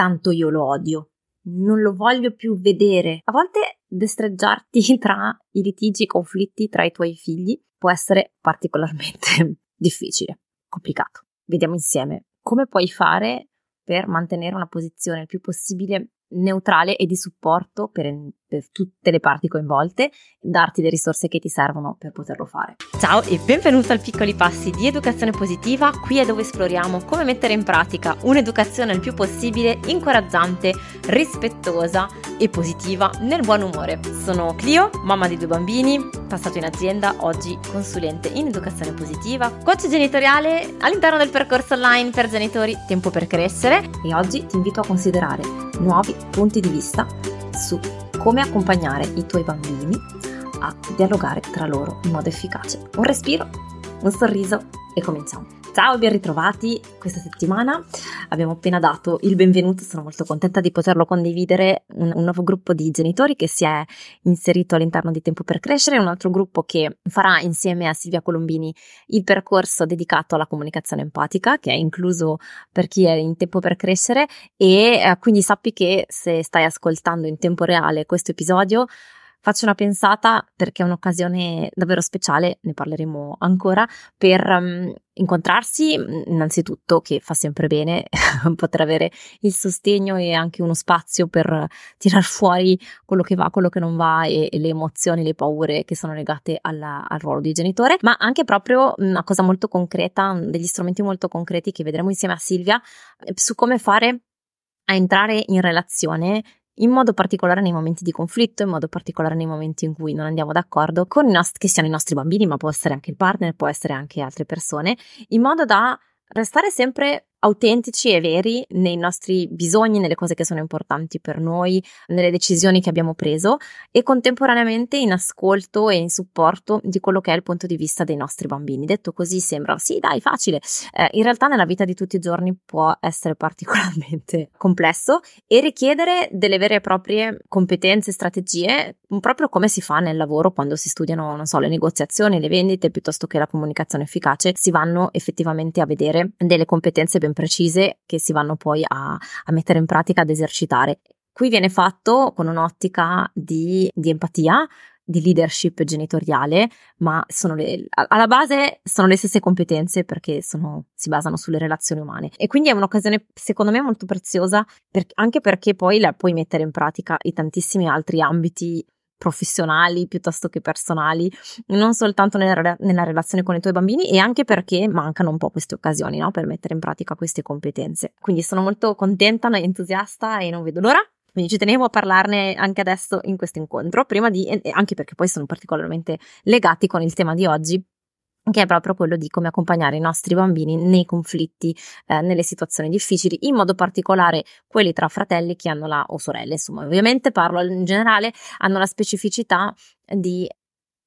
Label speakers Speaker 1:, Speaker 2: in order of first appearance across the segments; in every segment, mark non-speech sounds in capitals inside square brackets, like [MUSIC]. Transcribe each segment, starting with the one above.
Speaker 1: tanto io lo odio, non lo voglio più vedere. A volte destreggiarti [LAUGHS] tra i litigi, i conflitti tra i tuoi figli può essere particolarmente [LAUGHS] difficile, complicato. Vediamo insieme come puoi fare per mantenere una posizione il più possibile neutrale e di supporto per, per, tutte le parti coinvolte, darti le risorse che ti servono per poterlo fare. Ciao e benvenuto al Piccoli Passi di Educazione Positiva, qui è dove esploriamo come mettere in pratica un'educazione il più possibile incoraggiante, rispettosa e positiva nel buon umore. Sono Clio, mamma di due bambini, passato in azienda, oggi consulente in educazione positiva, coach genitoriale all'interno del percorso online per genitori Tempo per crescere e oggi ti invito a considerare nuovi punti di vista su come accompagnare i tuoi bambini a dialogare tra loro in modo efficace. Un respiro, un sorriso e cominciamo. Ciao ben ritrovati questa settimana. Abbiamo appena dato il benvenuto, sono molto contenta di poterlo condividere, un, un, nuovo gruppo di genitori che si è inserito all'interno di Tempo per Crescere, un altro gruppo che farà insieme a Silvia Colombini il percorso dedicato alla comunicazione empatica, che è incluso per chi è in Tempo per Crescere e eh, quindi sappi che se stai ascoltando in tempo reale questo episodio faccio una pensata perché è un'occasione davvero speciale, ne parleremo ancora, per um, incontrarsi innanzitutto, che fa sempre bene [LAUGHS] poter avere il sostegno e anche uno spazio per tirar fuori quello che va, quello che non va e, e le emozioni, le paure che sono legate alla, al ruolo di genitore, ma anche proprio una cosa molto concreta, degli strumenti molto concreti che vedremo insieme a Silvia su come fare a entrare in relazione in modo particolare nei momenti di conflitto, in modo particolare nei momenti in cui non andiamo d'accordo con i nostri, che siano i nostri bambini, ma può essere anche il partner, può essere anche altre persone, in modo da restare sempre autentici e veri nei nostri bisogni, nelle cose che sono importanti per noi, nelle decisioni che abbiamo preso e contemporaneamente in ascolto e in supporto di quello che è il punto di vista dei nostri bambini. Detto così sembra sì, dai, facile. Eh, in realtà nella vita di tutti i giorni può essere particolarmente [LAUGHS] complesso e richiedere delle vere e proprie competenze, strategie, proprio come si fa nel lavoro quando si studiano, non so, le negoziazioni, le vendite piuttosto che la comunicazione efficace, si vanno effettivamente a vedere delle competenze ben precise che si vanno poi a, a mettere in pratica, ad esercitare. Qui viene fatto con un'ottica di, di empatia, di leadership genitoriale, ma le, alla base sono le stesse competenze perché sono, si basano sulle relazioni umane. E quindi è un'occasione, secondo me, molto preziosa, per, anche perché poi la puoi mettere in pratica in tantissimi altri ambiti professionali piuttosto che personali, non soltanto nella, nella, relazione con i tuoi bambini e anche perché mancano un po' queste occasioni no? per mettere in pratica queste competenze. Quindi sono molto contenta, entusiasta e non vedo l'ora. Quindi ci tenevo a parlarne anche adesso in questo incontro, prima di, anche perché poi sono particolarmente legati con il tema di oggi, che è proprio quello di come accompagnare i nostri bambini nei conflitti, eh, nelle situazioni difficili, in modo particolare quelli tra fratelli che hanno la o sorelle, insomma, ovviamente parlo in generale, hanno la specificità di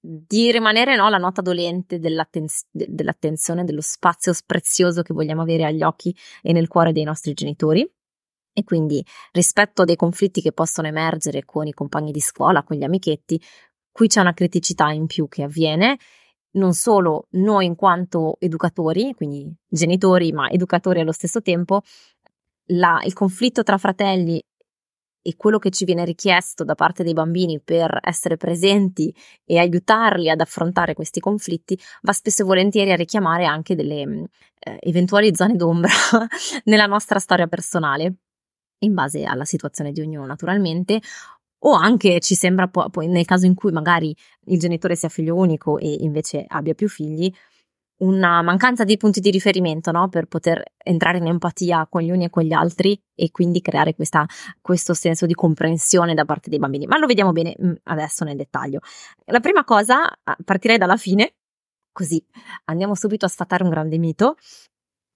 Speaker 1: di rimanere no, la nota dolente dell'attens- dell'attenzione, dello spazio prezioso che vogliamo avere agli occhi e nel cuore dei nostri genitori. E quindi rispetto a dei conflitti che possono emergere con i compagni di scuola, con gli amichetti, qui c'è una criticità in più che avviene non solo noi in quanto educatori, quindi genitori, ma educatori allo stesso tempo, la, il conflitto tra fratelli e quello che ci viene richiesto da parte dei bambini per essere presenti e aiutarli ad affrontare questi conflitti va spesso e volentieri a richiamare anche delle eh, eventuali zone d'ombra [LAUGHS] nella nostra storia personale in base alla situazione di ognuno naturalmente o anche ci sembra poi nel caso in cui magari il genitore sia figlio unico e invece abbia più figli, una mancanza di punti di riferimento no? per poter entrare in empatia con gli uni e con gli altri e quindi creare questa, questo senso di comprensione da parte dei bambini. Ma lo vediamo bene mm, adesso nel dettaglio. La prima cosa, partirei dalla fine, così andiamo subito a sfatare un grande mito,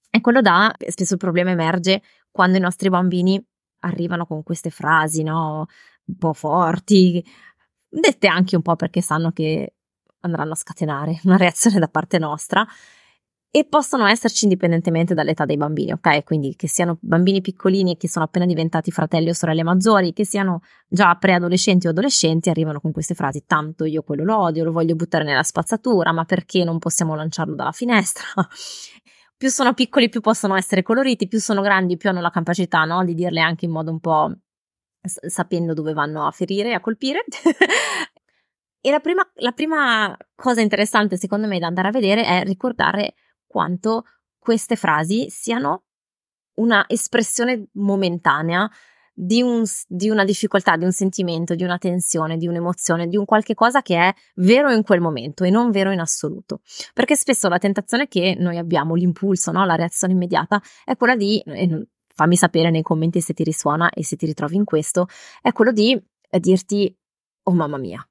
Speaker 1: è quello da, spesso il problema emerge quando i nostri bambini arrivano con queste frasi, no? Un po' forti, dette anche un po' perché sanno che andranno a scatenare una reazione da parte nostra e possono esserci indipendentemente dall'età dei bambini, ok? Quindi che siano bambini piccolini e che sono appena diventati fratelli o sorelle maggiori, che siano già preadolescenti o adolescenti, arrivano con queste frasi: tanto io quello lo odio, lo voglio buttare nella spazzatura, ma perché non possiamo lanciarlo dalla finestra? [LAUGHS] più sono piccoli più possono essere coloriti, più sono grandi più hanno la capacità no, di dirle anche in modo un po' sapendo dove vanno a ferire, a colpire. [LAUGHS] e la prima, la prima cosa interessante secondo me da andare a vedere è ricordare quanto queste frasi siano una espressione momentanea di, un, di, una difficoltà, di un sentimento, di una tensione, di un'emozione, di un qualche cosa che è vero in quel momento e non vero in assoluto. Perché spesso la tentazione che noi abbiamo, l'impulso, no? la reazione immediata, è quella di, fammi sapere nei commenti se ti risuona e se ti ritrovi in questo, è quello di eh, dirti, oh mamma mia,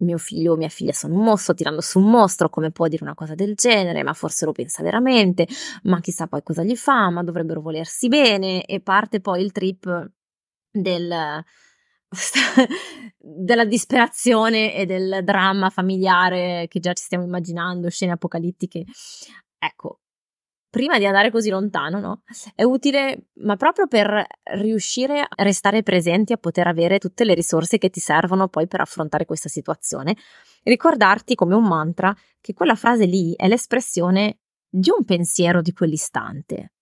Speaker 1: mio figlio o mia figlia sono un mostro, tirando su un mostro, come può dire una cosa del genere, ma forse lo pensa veramente, ma chissà poi cosa gli fa, ma dovrebbero volersi bene e parte poi il trip del, [LAUGHS] della disperazione e del dramma familiare che già ci stiamo immaginando, scene apocalittiche. Ecco, prima di andare così lontano, no? È utile, ma proprio per riuscire a restare presenti, a poter avere tutte le risorse che ti servono poi per affrontare questa situazione, ricordarti come un mantra che quella frase lì è l'espressione di un pensiero di quell'istante.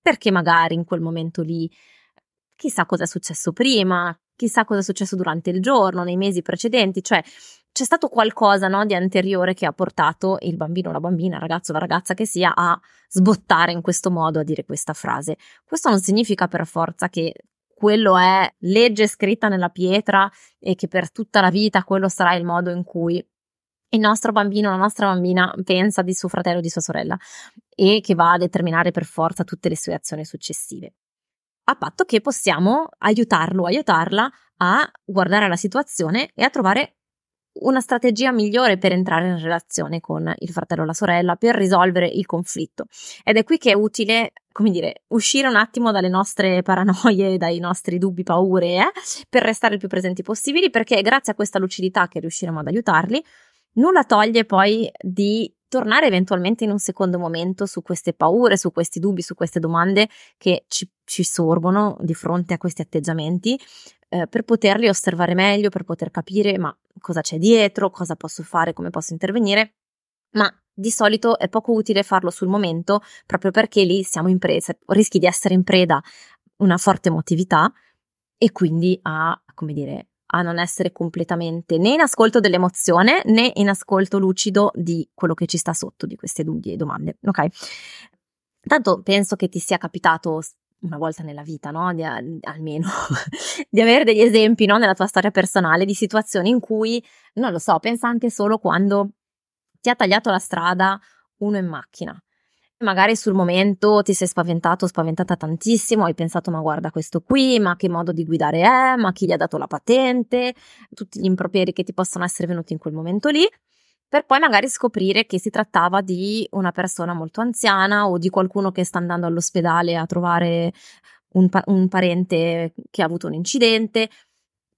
Speaker 1: Perché magari in quel momento lì chissà cosa è successo prima, chissà cosa è successo durante il giorno, nei mesi precedenti, cioè c'è stato qualcosa no, di anteriore che ha portato il bambino, la bambina, il ragazzo, la ragazza che sia a sbottare in questo modo, a dire questa frase. Questo non significa per forza che quello è legge scritta nella pietra e che per tutta la vita quello sarà il modo in cui il nostro bambino, la nostra bambina pensa di suo fratello o di sua sorella e che va a determinare per forza tutte le sue azioni successive. A patto che possiamo aiutarlo, aiutarla a guardare la situazione e a trovare una strategia migliore per entrare in relazione con il fratello o la sorella, per risolvere il conflitto. Ed è qui che è utile, come dire, uscire un attimo dalle nostre paranoie, [LAUGHS] dai nostri dubbi, paure, eh, per restare il più presenti possibili, perché grazie a questa lucidità che riusciremo ad aiutarli. Nulla toglie poi di tornare eventualmente in un secondo momento su queste paure, su questi dubbi, su queste domande che ci, ci sorgono di fronte a questi atteggiamenti, eh, per poterli osservare meglio, per poter capire ma cosa c'è dietro, cosa posso fare, come posso intervenire. Ma di solito è poco utile farlo sul momento proprio perché lì siamo in preda, rischi di essere in preda a una forte emotività e quindi a, come dire, a non essere completamente né in ascolto dell'emozione né in ascolto lucido di quello che ci sta sotto di queste dubbi e domande, ok? Tanto penso che ti sia capitato una volta nella vita, no? Di, almeno [LAUGHS] di avere degli esempi, no? Nella tua storia personale di situazioni in cui, non lo so, pensa anche solo quando ti ha tagliato la strada uno in macchina. Magari sul momento ti sei spaventato, spaventata tantissimo, hai pensato ma guarda questo qui, ma che modo di guidare è, ma chi gli ha dato la patente, tutti gli improperi che ti possono essere venuti in quel momento lì per poi magari scoprire che si trattava di una persona molto anziana o di qualcuno che sta andando all'ospedale a trovare un, pa- un parente che ha avuto un incidente.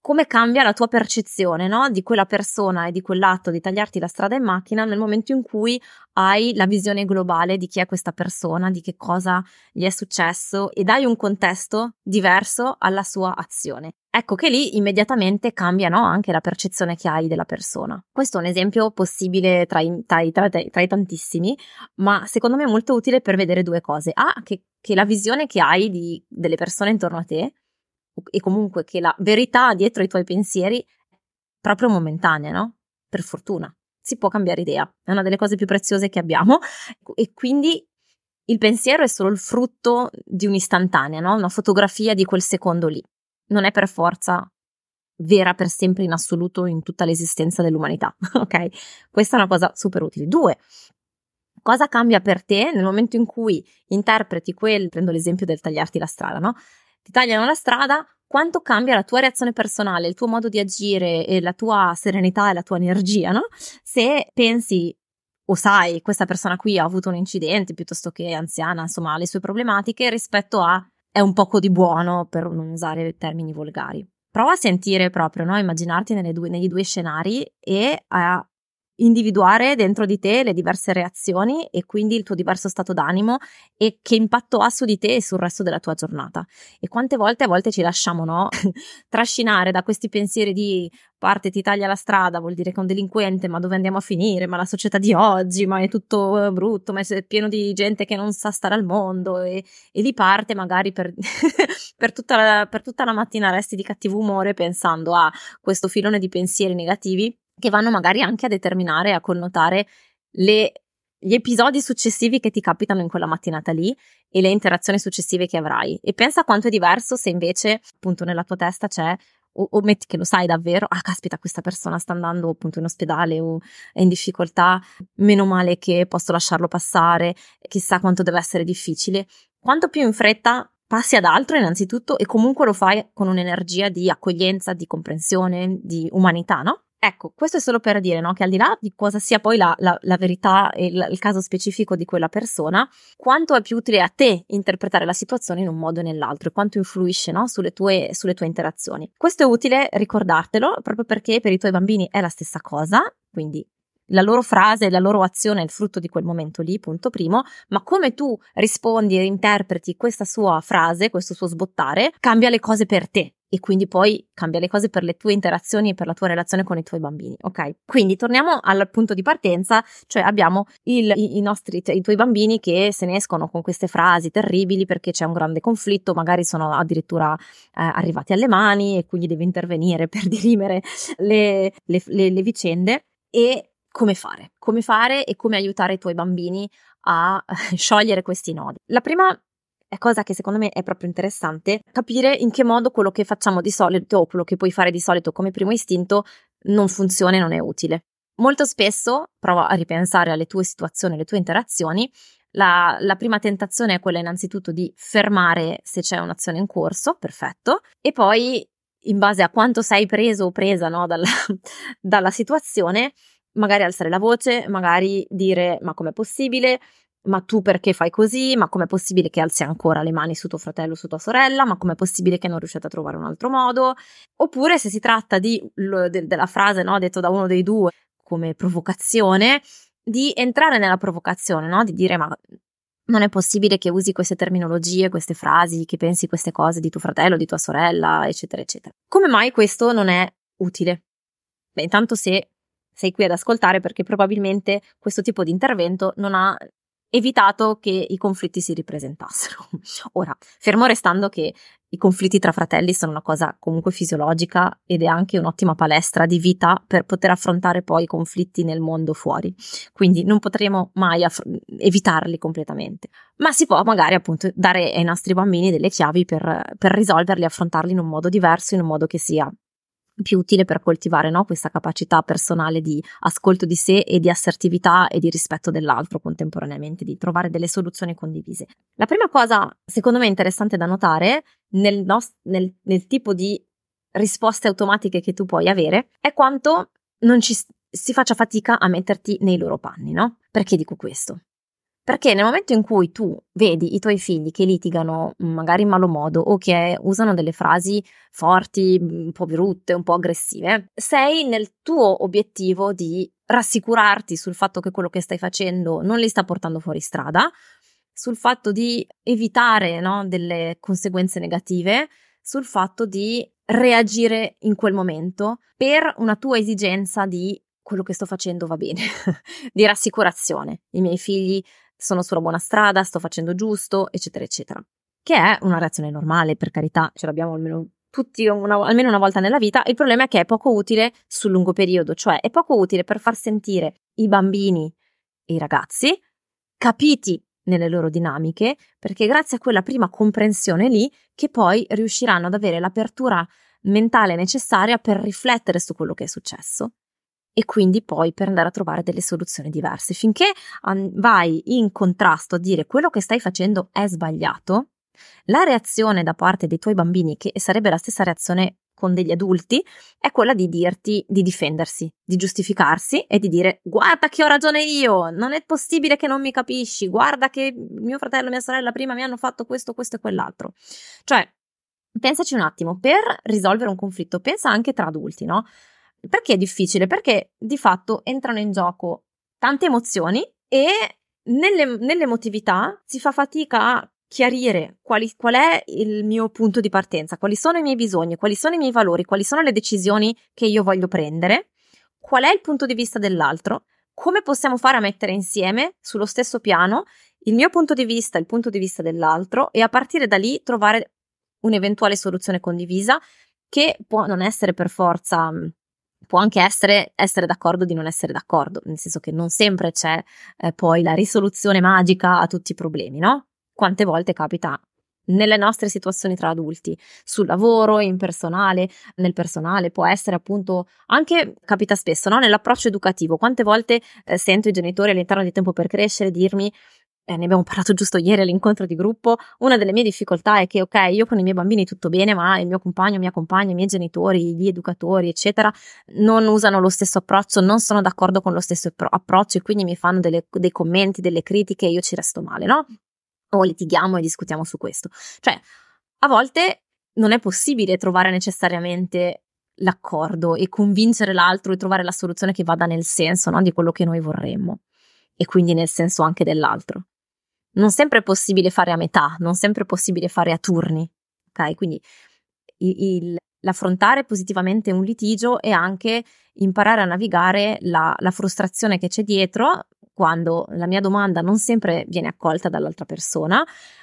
Speaker 1: Come cambia la tua percezione no? di quella persona e di quell'atto di tagliarti la strada in macchina nel momento in cui hai la visione globale di chi è questa persona, di che cosa gli è successo e dai un contesto diverso alla sua azione ecco che lì immediatamente cambia no, anche la percezione che hai della persona. Questo è un esempio possibile tra i, tra, i, tra, tra i, tantissimi, ma secondo me è molto utile per vedere due cose. A, che, che la visione che hai di, delle persone intorno a te e comunque che la verità dietro i tuoi pensieri è proprio momentanea, no? Per fortuna. Si può cambiare idea, è una delle cose più preziose che abbiamo e quindi il pensiero è solo il frutto di un'istantanea, no? Una fotografia di quel secondo lì non è per forza vera per sempre in assoluto in tutta l'esistenza dell'umanità, [LAUGHS] ok? Questa è una cosa super utile. Due, cosa cambia per te nel momento in cui interpreti quel, prendo l'esempio del tagliarti la strada, no? Ti tagliano la strada, quanto cambia la tua reazione personale, il tuo modo di agire e la tua serenità e la tua energia, no? Se pensi o sai, questa persona qui ha avuto un incidente piuttosto che è anziana, insomma, ha le sue problematiche rispetto a è un poco di buono per non usare termini volgari. Prova a sentire proprio, no? immaginarti due, negli due scenari e a individuare dentro di te le diverse reazioni e quindi il tuo diverso stato d'animo e che impatto ha su di te e sul resto della tua giornata. E quante volte a volte ci lasciamo no? [LAUGHS] trascinare da questi pensieri di parte ti taglia la strada, vuol dire che è un delinquente, ma dove andiamo a finire? Ma la società di oggi, ma è tutto brutto, ma è pieno di gente che non sa stare al mondo e, e lì parte magari per, [LAUGHS] per, tutta la, per tutta la mattina resti di cattivo umore pensando a questo filone di pensieri negativi che vanno magari anche a determinare, a connotare le, gli episodi successivi che ti capitano in quella mattinata lì e le interazioni successive che avrai. E pensa quanto è diverso se invece appunto nella tua testa c'è o, o, metti che lo sai davvero, ah caspita questa persona sta andando appunto in ospedale o è in difficoltà, meno male che posso lasciarlo passare, chissà quanto deve essere difficile. Quanto più in fretta passi ad altro innanzitutto e comunque lo fai con un'energia di accoglienza, di comprensione, di umanità, no? Ecco, questo è solo per dire no, che al di là di cosa sia poi la, la, la verità e il, il, caso specifico di quella persona, quanto è più utile a te interpretare la situazione in un modo o nell'altro e quanto influisce no, sulle, tue, sulle tue interazioni. Questo è utile ricordartelo proprio perché per i tuoi bambini è la stessa cosa, quindi la loro frase, la loro azione è il frutto di quel momento lì, punto primo, ma come tu rispondi e interpreti questa sua frase, questo suo sbottare, cambia le cose per te e quindi poi cambia le cose per le tue interazioni e per la tua relazione con i tuoi bambini, ok? Quindi torniamo al punto di partenza, cioè abbiamo il, i, nostri, i tuoi bambini che se ne escono con queste frasi terribili perché c'è un grande conflitto, magari sono addirittura eh, arrivati alle mani e quindi devi intervenire [LAUGHS] per dirimere le, le, le, le vicende e come fare, come fare e come aiutare i tuoi bambini a [LAUGHS] sciogliere questi nodi. La prima è cosa che secondo me è proprio interessante capire in che modo quello che facciamo di solito o quello che puoi fare di solito come primo istinto non funziona e non è utile. Molto spesso prova a ripensare alle tue situazioni, alle tue interazioni. La, la, prima tentazione è quella innanzitutto di fermare se c'è un'azione in corso, perfetto, e poi in base a quanto sei preso o presa no, dalla, [LAUGHS] dalla situazione, magari alzare la voce, magari dire ma com'è possibile, ma tu perché fai così, ma com'è possibile che alzi ancora le mani su tuo fratello su tua sorella, ma com'è possibile che non riusciate a trovare un altro modo, oppure se si tratta di, de, della frase no, detto da uno dei due come provocazione, di entrare nella provocazione, no? di dire ma non è possibile che usi queste terminologie, queste frasi, che pensi queste cose di tuo fratello, di tua sorella, eccetera, eccetera. Come mai questo non è utile? Beh, intanto se sei qui ad ascoltare perché probabilmente questo tipo di intervento non ha evitato che i conflitti si ripresentassero. [LAUGHS] Ora, fermo restando che i conflitti tra fratelli sono una cosa comunque fisiologica ed è anche un'ottima palestra di vita per poter affrontare poi i conflitti nel mondo fuori. Quindi non potremo mai aff- evitarli completamente. Ma si può magari appunto dare ai nostri bambini delle chiavi per, per risolverli, affrontarli in un modo diverso, in un modo che sia più utile per coltivare no? questa capacità personale di ascolto di sé e di assertività e di rispetto dell'altro contemporaneamente, di trovare delle soluzioni condivise. La prima cosa, secondo me, interessante da notare nel, nost- nel, nel tipo di risposte automatiche che tu puoi avere è quanto non ci si faccia fatica a metterti nei loro panni, no? Perché dico questo? Perché nel momento in cui tu vedi i tuoi figli che litigano mm, magari in malo modo o che usano delle frasi forti, mm, un po' brutte, un po' aggressive, sei nel tuo obiettivo di rassicurarti sul fatto che quello che stai facendo non li sta portando fuori strada, sul fatto di evitare no, delle conseguenze negative, sul fatto di reagire in quel momento per una tua esigenza di quello che sto facendo va bene, [LAUGHS] di rassicurazione. I miei figli sono sulla buona strada, sto facendo giusto, eccetera, eccetera. Che è una reazione normale, per carità, ce l'abbiamo almeno tutti una, almeno una volta nella vita. Il problema è che è poco utile sul lungo periodo, cioè è poco utile per far sentire i bambini e i ragazzi capiti nelle loro dinamiche, perché grazie a quella prima comprensione lì che poi riusciranno ad avere l'apertura mentale necessaria per riflettere su quello che è successo e quindi poi per andare a trovare delle soluzioni diverse. Finché vai in contrasto a dire quello che stai facendo è sbagliato, la reazione da parte dei tuoi bambini, che sarebbe la stessa reazione con degli adulti, è quella di dirti di difendersi, di giustificarsi e di dire guarda che ho ragione io, non è possibile che non mi capisci, guarda che mio fratello e mia sorella prima mi hanno fatto questo, questo e quell'altro. Cioè, pensaci un attimo, per risolvere un conflitto, pensa anche tra adulti, no? Perché è difficile? Perché di fatto entrano in gioco tante emozioni e nelle, nell'emotività si fa fatica a chiarire quali, qual è il mio punto di partenza, quali sono i miei bisogni, quali sono i miei valori, quali sono le decisioni che io voglio prendere, qual è il punto di vista dell'altro, come possiamo fare a mettere insieme sullo stesso piano il mio punto di vista, il punto di vista dell'altro e a partire da lì trovare un'eventuale soluzione condivisa che può non essere per forza può anche essere essere d'accordo di non essere d'accordo, nel senso che non sempre c'è eh, poi la risoluzione magica a tutti i problemi, no? Quante volte capita nelle nostre situazioni tra adulti, sul lavoro, in personale, nel personale, può essere appunto anche, capita spesso, no? Nell'approccio educativo. Quante volte eh, sento i genitori all'interno di Tempo per Crescere dirmi eh, ne abbiamo parlato giusto ieri all'incontro di gruppo, una delle mie difficoltà è che, ok, io con i miei bambini tutto bene, ma il mio compagno, mia compagna, i miei genitori, gli educatori, eccetera, non usano lo stesso approccio, non sono d'accordo con lo stesso approccio e quindi mi fanno delle, dei commenti, delle critiche e io ci resto male, no? O litighiamo e discutiamo su questo. Cioè, a volte non è possibile trovare necessariamente l'accordo e convincere l'altro e trovare la soluzione che vada nel senso no, di quello che noi vorremmo e quindi nel senso anche dell'altro non sempre è possibile fare a metà, non sempre è possibile fare a turni. Ok, quindi il, l'affrontare positivamente un litigio e anche imparare a navigare la, la frustrazione che c'è dietro quando la mia domanda non sempre viene accolta dall'altra persona,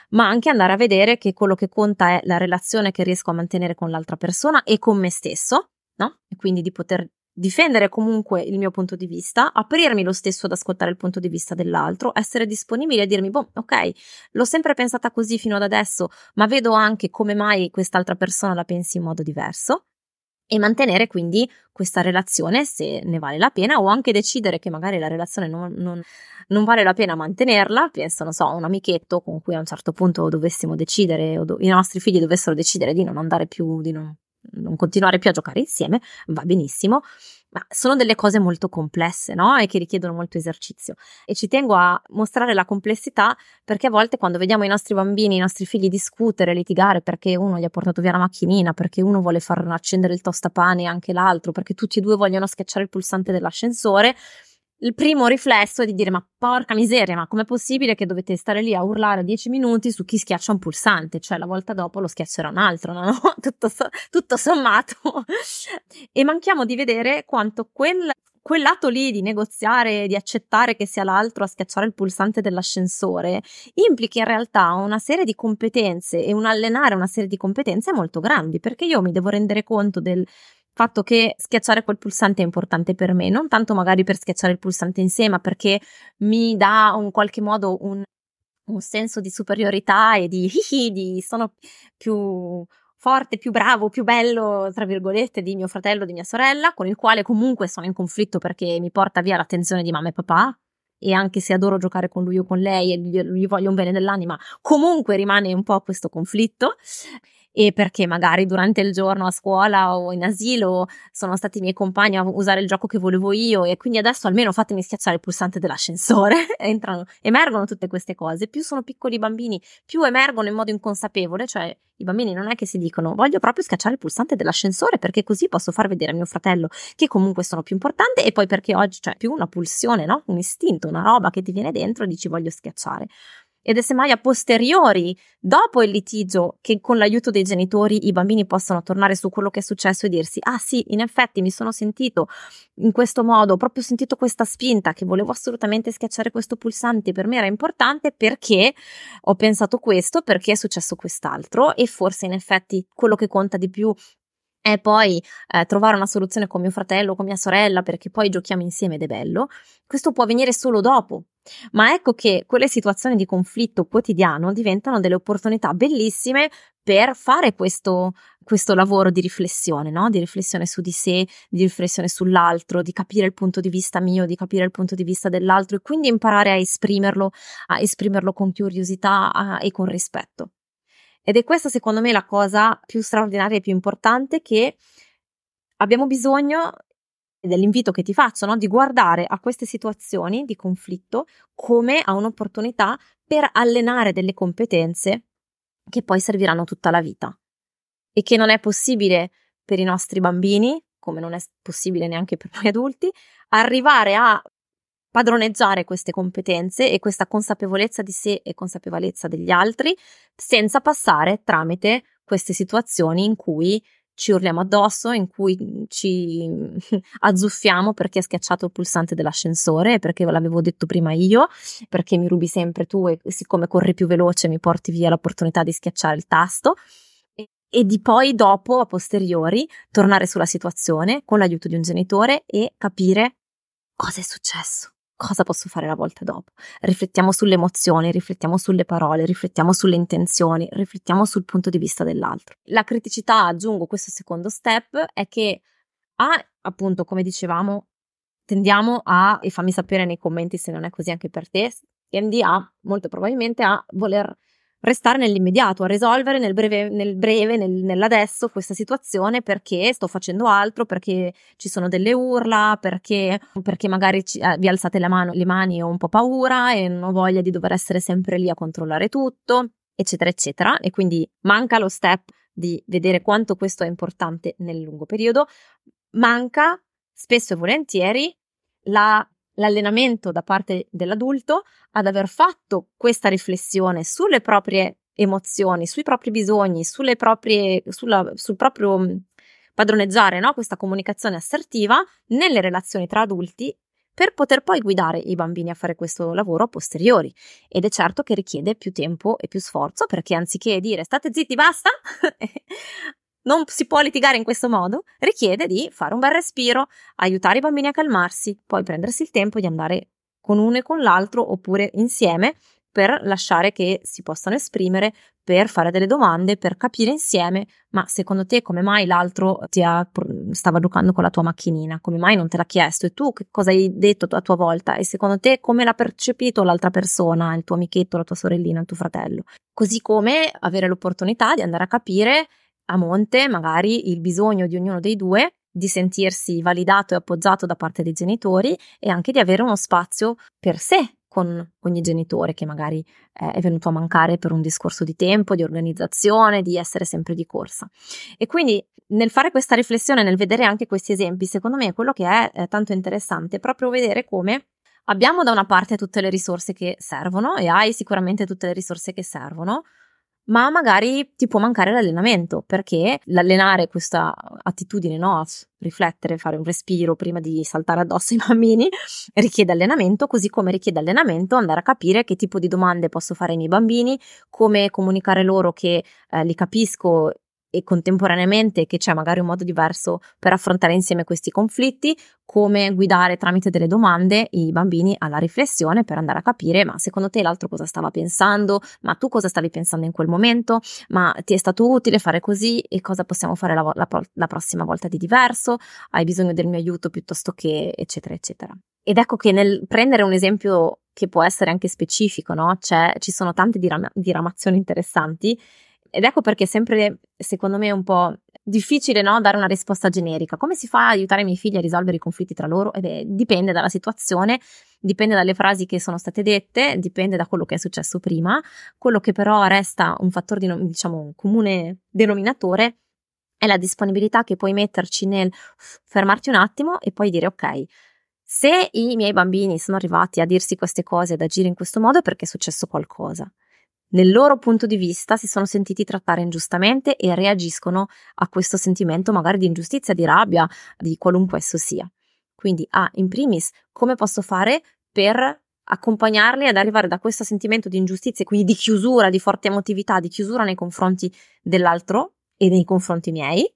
Speaker 1: ma anche andare a vedere che quello che conta è la relazione che riesco a mantenere con l'altra persona e con me stesso, no? E quindi di poter difendere comunque il mio punto di vista, aprirmi lo stesso ad ascoltare il punto di vista dell'altro, essere disponibile a dirmi, boh, ok, l'ho sempre pensata così fino ad adesso, ma vedo anche come mai quest'altra persona la pensi in modo diverso. E mantenere quindi questa relazione se ne vale la pena o anche decidere che magari la relazione non, non, non vale la pena mantenerla, penso, non so, un amichetto con cui a un certo punto dovessimo decidere o do, i nostri figli dovessero decidere di non andare più, di non non continuare più a giocare insieme, va benissimo, ma sono delle cose molto complesse, no? E che richiedono molto esercizio. E ci tengo a mostrare la complessità perché a volte quando vediamo i nostri bambini, i nostri figli discutere, litigare perché uno gli ha portato via la macchinina, perché uno vuole far accendere il tostapane e anche l'altro, perché tutti e due vogliono schiacciare il pulsante dell'ascensore, il primo riflesso è di dire ma porca miseria, ma com'è possibile che dovete stare lì a urlare 10 minuti su chi schiaccia un pulsante? Cioè la volta dopo lo schiaccerà un altro, no? [LAUGHS] tutto, tutto sommato. [LAUGHS] e manchiamo di vedere quanto quel, quell'atto lì di negoziare, di accettare che sia l'altro a schiacciare il pulsante dell'ascensore, implica in realtà una serie di competenze e un allenare una serie di competenze molto grandi, perché io mi devo rendere conto del fatto che schiacciare quel pulsante è importante per me, non tanto magari per schiacciare il pulsante in sé, ma perché mi dà in qualche modo un, un senso di superiorità e di, [LAUGHS] di sono più forte, più bravo, più bello, tra virgolette, di mio fratello, di mia sorella, con il quale comunque sono in conflitto perché mi porta via l'attenzione di mamma e papà. E anche se adoro giocare con lui o con lei e gli, gli voglio un bene dell'anima, comunque rimane un po' questo conflitto e perché magari durante il giorno a scuola o in asilo sono stati i miei compagni a usare il gioco che volevo io e quindi adesso almeno fatemi schiacciare il pulsante dell'ascensore, [LAUGHS] entrano, emergono tutte queste cose. Più sono piccoli i bambini, più emergono in modo inconsapevole, cioè i bambini non è che si dicono voglio proprio schiacciare il pulsante dell'ascensore perché così posso far vedere a mio fratello che comunque sono più importante e poi perché oggi c'è più una pulsione, no? Un istinto, una roba che ti viene dentro e dici voglio schiacciare ed è semmai a posteriori, dopo il litigio, che con l'aiuto dei genitori i bambini possano tornare su quello che è successo e dirsi: Ah, sì, in effetti mi sono sentito in questo modo, ho proprio sentito questa spinta che volevo assolutamente schiacciare questo pulsante. Per me era importante perché ho pensato questo, perché è successo quest'altro, e forse in effetti quello che conta di più è poi eh, trovare una soluzione con mio fratello, con mia sorella, perché poi giochiamo insieme ed è bello. Questo può avvenire solo dopo, ma ecco che quelle situazioni di conflitto quotidiano diventano delle opportunità bellissime per fare questo, questo lavoro di riflessione, no? di riflessione su di sé, di riflessione sull'altro, di capire il punto di vista mio, di capire il punto di vista dell'altro e quindi imparare a esprimerlo, a esprimerlo con curiosità a, e con rispetto. Ed è questa secondo me la cosa più straordinaria e più importante che abbiamo bisogno dell'invito che ti faccio, no? di guardare a queste situazioni di conflitto come a un'opportunità per allenare delle competenze che poi serviranno tutta la vita e che non è possibile per i nostri bambini come non è possibile neanche per noi adulti, arrivare a padroneggiare queste competenze e questa consapevolezza di sé e consapevolezza degli altri senza passare tramite queste situazioni in cui ci urliamo addosso, in cui ci [LAUGHS] azzuffiamo perché hai schiacciato il pulsante dell'ascensore, perché ve l'avevo detto prima io, perché mi rubi sempre tu e siccome corri più veloce mi porti via l'opportunità di schiacciare il tasto. E di poi dopo, a posteriori, tornare sulla situazione con l'aiuto di un genitore e capire cosa è successo cosa posso fare la volta dopo. Riflettiamo sulle emozioni, riflettiamo sulle parole, riflettiamo sulle intenzioni, riflettiamo sul punto di vista dell'altro. La criticità, aggiungo questo secondo step, è che a, appunto, come dicevamo, tendiamo a, e fammi sapere nei commenti se non è così anche per te, tendi a, molto probabilmente, a voler restare nell'immediato, a risolvere nel breve, nel breve nel, nell'adesso questa situazione perché sto facendo altro, perché ci sono delle urla, perché, perché magari ci, eh, vi alzate mano, le mani e ho un po' paura e non ho voglia di dover essere sempre lì a controllare tutto, eccetera, eccetera. E quindi manca lo step di vedere quanto questo è importante nel lungo periodo, manca spesso e volentieri la l'allenamento da parte dell'adulto ad aver fatto questa riflessione sulle proprie emozioni, sui propri bisogni, proprie, sulla, sul proprio padroneggiare no? questa comunicazione assertiva nelle relazioni tra adulti per poter poi guidare i bambini a fare questo lavoro a posteriori. Ed è certo che richiede più tempo e più sforzo perché anziché dire state zitti, basta, [LAUGHS] non si può litigare in questo modo, richiede di fare un bel respiro, aiutare i bambini a calmarsi, poi prendersi il tempo di andare con uno e con l'altro oppure insieme per lasciare che si possano esprimere, per fare delle domande, per capire insieme, ma secondo te come mai l'altro ti ha, stava giocando con la tua macchinina? Come mai non te l'ha chiesto? E tu che cosa hai detto a tua volta? E secondo te come l'ha percepito l'altra persona, il tuo amichetto, la tua sorellina, il tuo fratello? Così come avere l'opportunità di andare a capire a monte magari il bisogno di ognuno dei due di sentirsi validato e appoggiato da parte dei genitori e anche di avere uno spazio per sé con ogni genitore che magari eh, è venuto a mancare per un discorso di tempo, di organizzazione, di essere sempre di corsa. E quindi nel fare questa riflessione, nel vedere anche questi esempi, secondo me quello che è tanto interessante è proprio vedere come abbiamo da una parte tutte le risorse che servono e hai sicuramente tutte le risorse che servono, ma magari ti può mancare l'allenamento perché l'allenare questa attitudine, no, a riflettere, fare un respiro prima di saltare addosso ai bambini, [LAUGHS] richiede allenamento, così come richiede allenamento andare a capire che tipo di domande posso fare ai miei bambini, come comunicare loro che eh, li capisco e contemporaneamente che c'è magari un modo diverso per affrontare insieme questi conflitti, come guidare tramite delle domande i bambini alla riflessione per andare a capire ma secondo te l'altro cosa stava pensando, ma tu cosa stavi pensando in quel momento, ma ti è stato utile fare così e cosa possiamo fare la, la, la prossima volta di diverso, hai bisogno del mio aiuto piuttosto che eccetera eccetera. Ed ecco che nel prendere un esempio che può essere anche specifico, no? C'è, ci sono tante diram- diramazioni interessanti ed ecco perché è sempre, secondo me, un po' difficile no? dare una risposta generica. Come si fa a aiutare i miei figli a risolvere i conflitti tra loro? Eh dipende dalla situazione, dipende dalle frasi che sono state dette, dipende da quello che è successo prima. Quello che però resta un fattore di, diciamo, un comune denominatore è la disponibilità che puoi metterci nel fermarti un attimo e poi dire ok, se i miei bambini sono arrivati a dirsi queste cose, ad agire in questo modo è perché è successo qualcosa nel loro punto di vista si sono sentiti trattare ingiustamente e reagiscono a questo sentimento magari di ingiustizia, di rabbia, di qualunque esso sia. Quindi, ah, in primis, come posso fare per accompagnarli ad arrivare da questo sentimento di ingiustizia, quindi di chiusura, di forte emotività, di chiusura nei confronti dell'altro e nei confronti miei,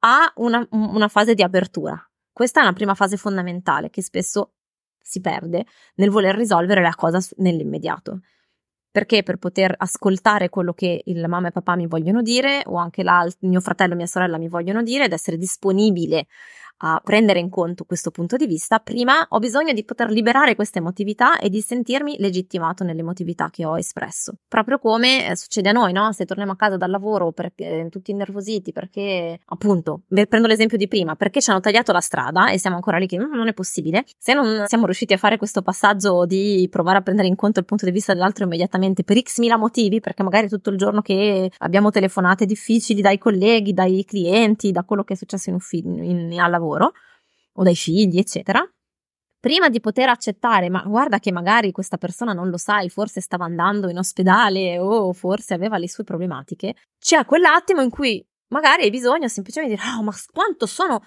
Speaker 1: a una, una fase di apertura. Questa è una prima fase fondamentale che spesso si perde nel voler risolvere la cosa nell'immediato perché per poter ascoltare quello che il mamma e papà mi vogliono dire o anche mio fratello e mia sorella mi vogliono dire ed essere disponibile a prendere in conto questo punto di vista, prima ho bisogno di poter liberare questa emotività e di sentirmi legittimato nell'emotività che ho espresso. Proprio come eh, succede a noi, no? Se torniamo a casa dal lavoro perché tutti innervositi, perché appunto, prendo l'esempio di prima, perché ci hanno tagliato la strada e siamo ancora lì che mm, non è possibile. Se non siamo riusciti a fare questo passaggio di provare a prendere in conto il punto di vista dell'altro immediatamente per x mila motivi, perché magari tutto il giorno che abbiamo telefonate difficili dai colleghi, dai clienti, da quello che è successo in ufficio, in, al lavoro o dai figli, eccetera. Prima di poter accettare, ma guarda che magari questa persona non lo sai, forse stava andando in ospedale o forse aveva le sue problematiche, c'è quell'attimo in cui magari hai bisogno semplicemente di dire, oh, ma quanto sono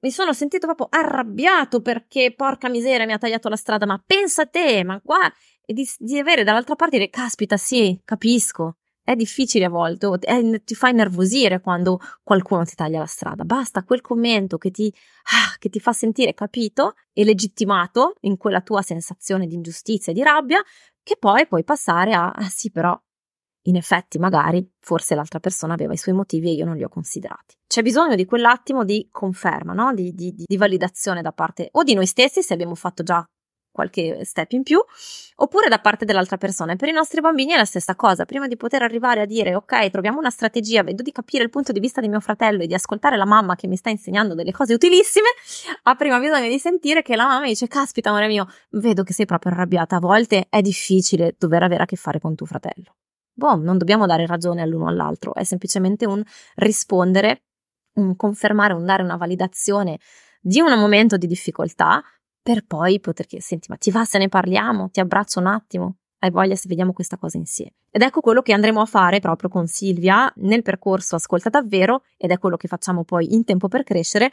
Speaker 1: mi sono sentito proprio arrabbiato perché porca miseria mi ha tagliato la strada, ma pensa a te, ma qua e di, di avere dall'altra parte dire caspita, sì, capisco. È difficile a volte, è, ti fa innervosire quando qualcuno ti taglia la strada. Basta quel commento che ti, ah, che ti fa sentire capito e legittimato in quella tua sensazione di ingiustizia e di rabbia, che poi puoi passare a, ah sì, però in effetti magari forse l'altra persona aveva i suoi motivi e io non li ho considerati. C'è bisogno di quell'attimo di conferma, no? di, di, di, validazione da parte o di noi stessi se abbiamo fatto già qualche step in più, oppure da parte dell'altra persona. E per i nostri bambini è la stessa cosa. Prima di poter arrivare a dire ok, troviamo una strategia, vedo di capire il punto di vista di mio fratello e di ascoltare la mamma che mi sta insegnando delle cose utilissime, ha prima bisogno di sentire che la mamma dice caspita amore mio, vedo che sei proprio arrabbiata, a volte è difficile dover avere a che fare con tuo fratello. Boh, non dobbiamo dare ragione all'uno all'altro, è semplicemente un rispondere, un confermare, un dare una validazione di un momento di difficoltà per poi poter chiedere, senti, ma ti va se ne parliamo? Ti abbraccio un attimo? Hai voglia se vediamo questa cosa insieme? Ed ecco quello che andremo a fare proprio con Silvia nel percorso Ascolta davvero, ed è quello che facciamo poi in tempo per crescere,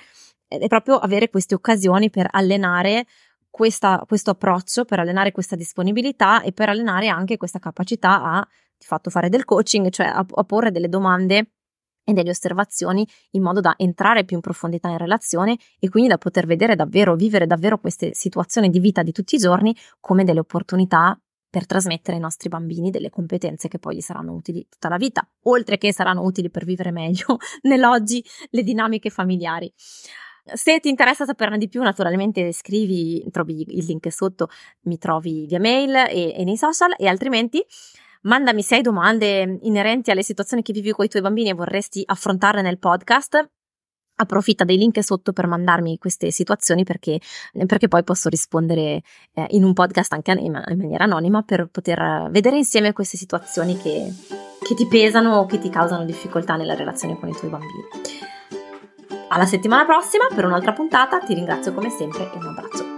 Speaker 1: ed è proprio avere queste occasioni per allenare questa, questo approccio, per allenare questa disponibilità e per allenare anche questa capacità a, di fatto, fare del coaching, cioè a, a porre delle domande e delle osservazioni in modo da entrare più in profondità in relazione e quindi da poter vedere davvero, vivere davvero queste situazioni di vita di tutti i giorni come delle opportunità per trasmettere ai nostri bambini delle competenze che poi gli saranno utili tutta la vita, oltre che saranno utili per vivere meglio [LAUGHS] nell'oggi le dinamiche familiari. Se ti interessa saperne di più, naturalmente scrivi, trovi il link sotto, mi trovi via mail e, e nei social e altrimenti Mandami se hai domande inerenti alle situazioni che vivi con i tuoi bambini e vorresti affrontarle nel podcast. Approfitta dei link sotto per mandarmi queste situazioni perché, perché poi posso rispondere eh, in un podcast anche in, maniera anonima per poter vedere insieme queste situazioni che, che ti pesano o che ti causano difficoltà nella relazione con i tuoi bambini. Alla settimana prossima per un'altra puntata, ti ringrazio come sempre e un abbraccio.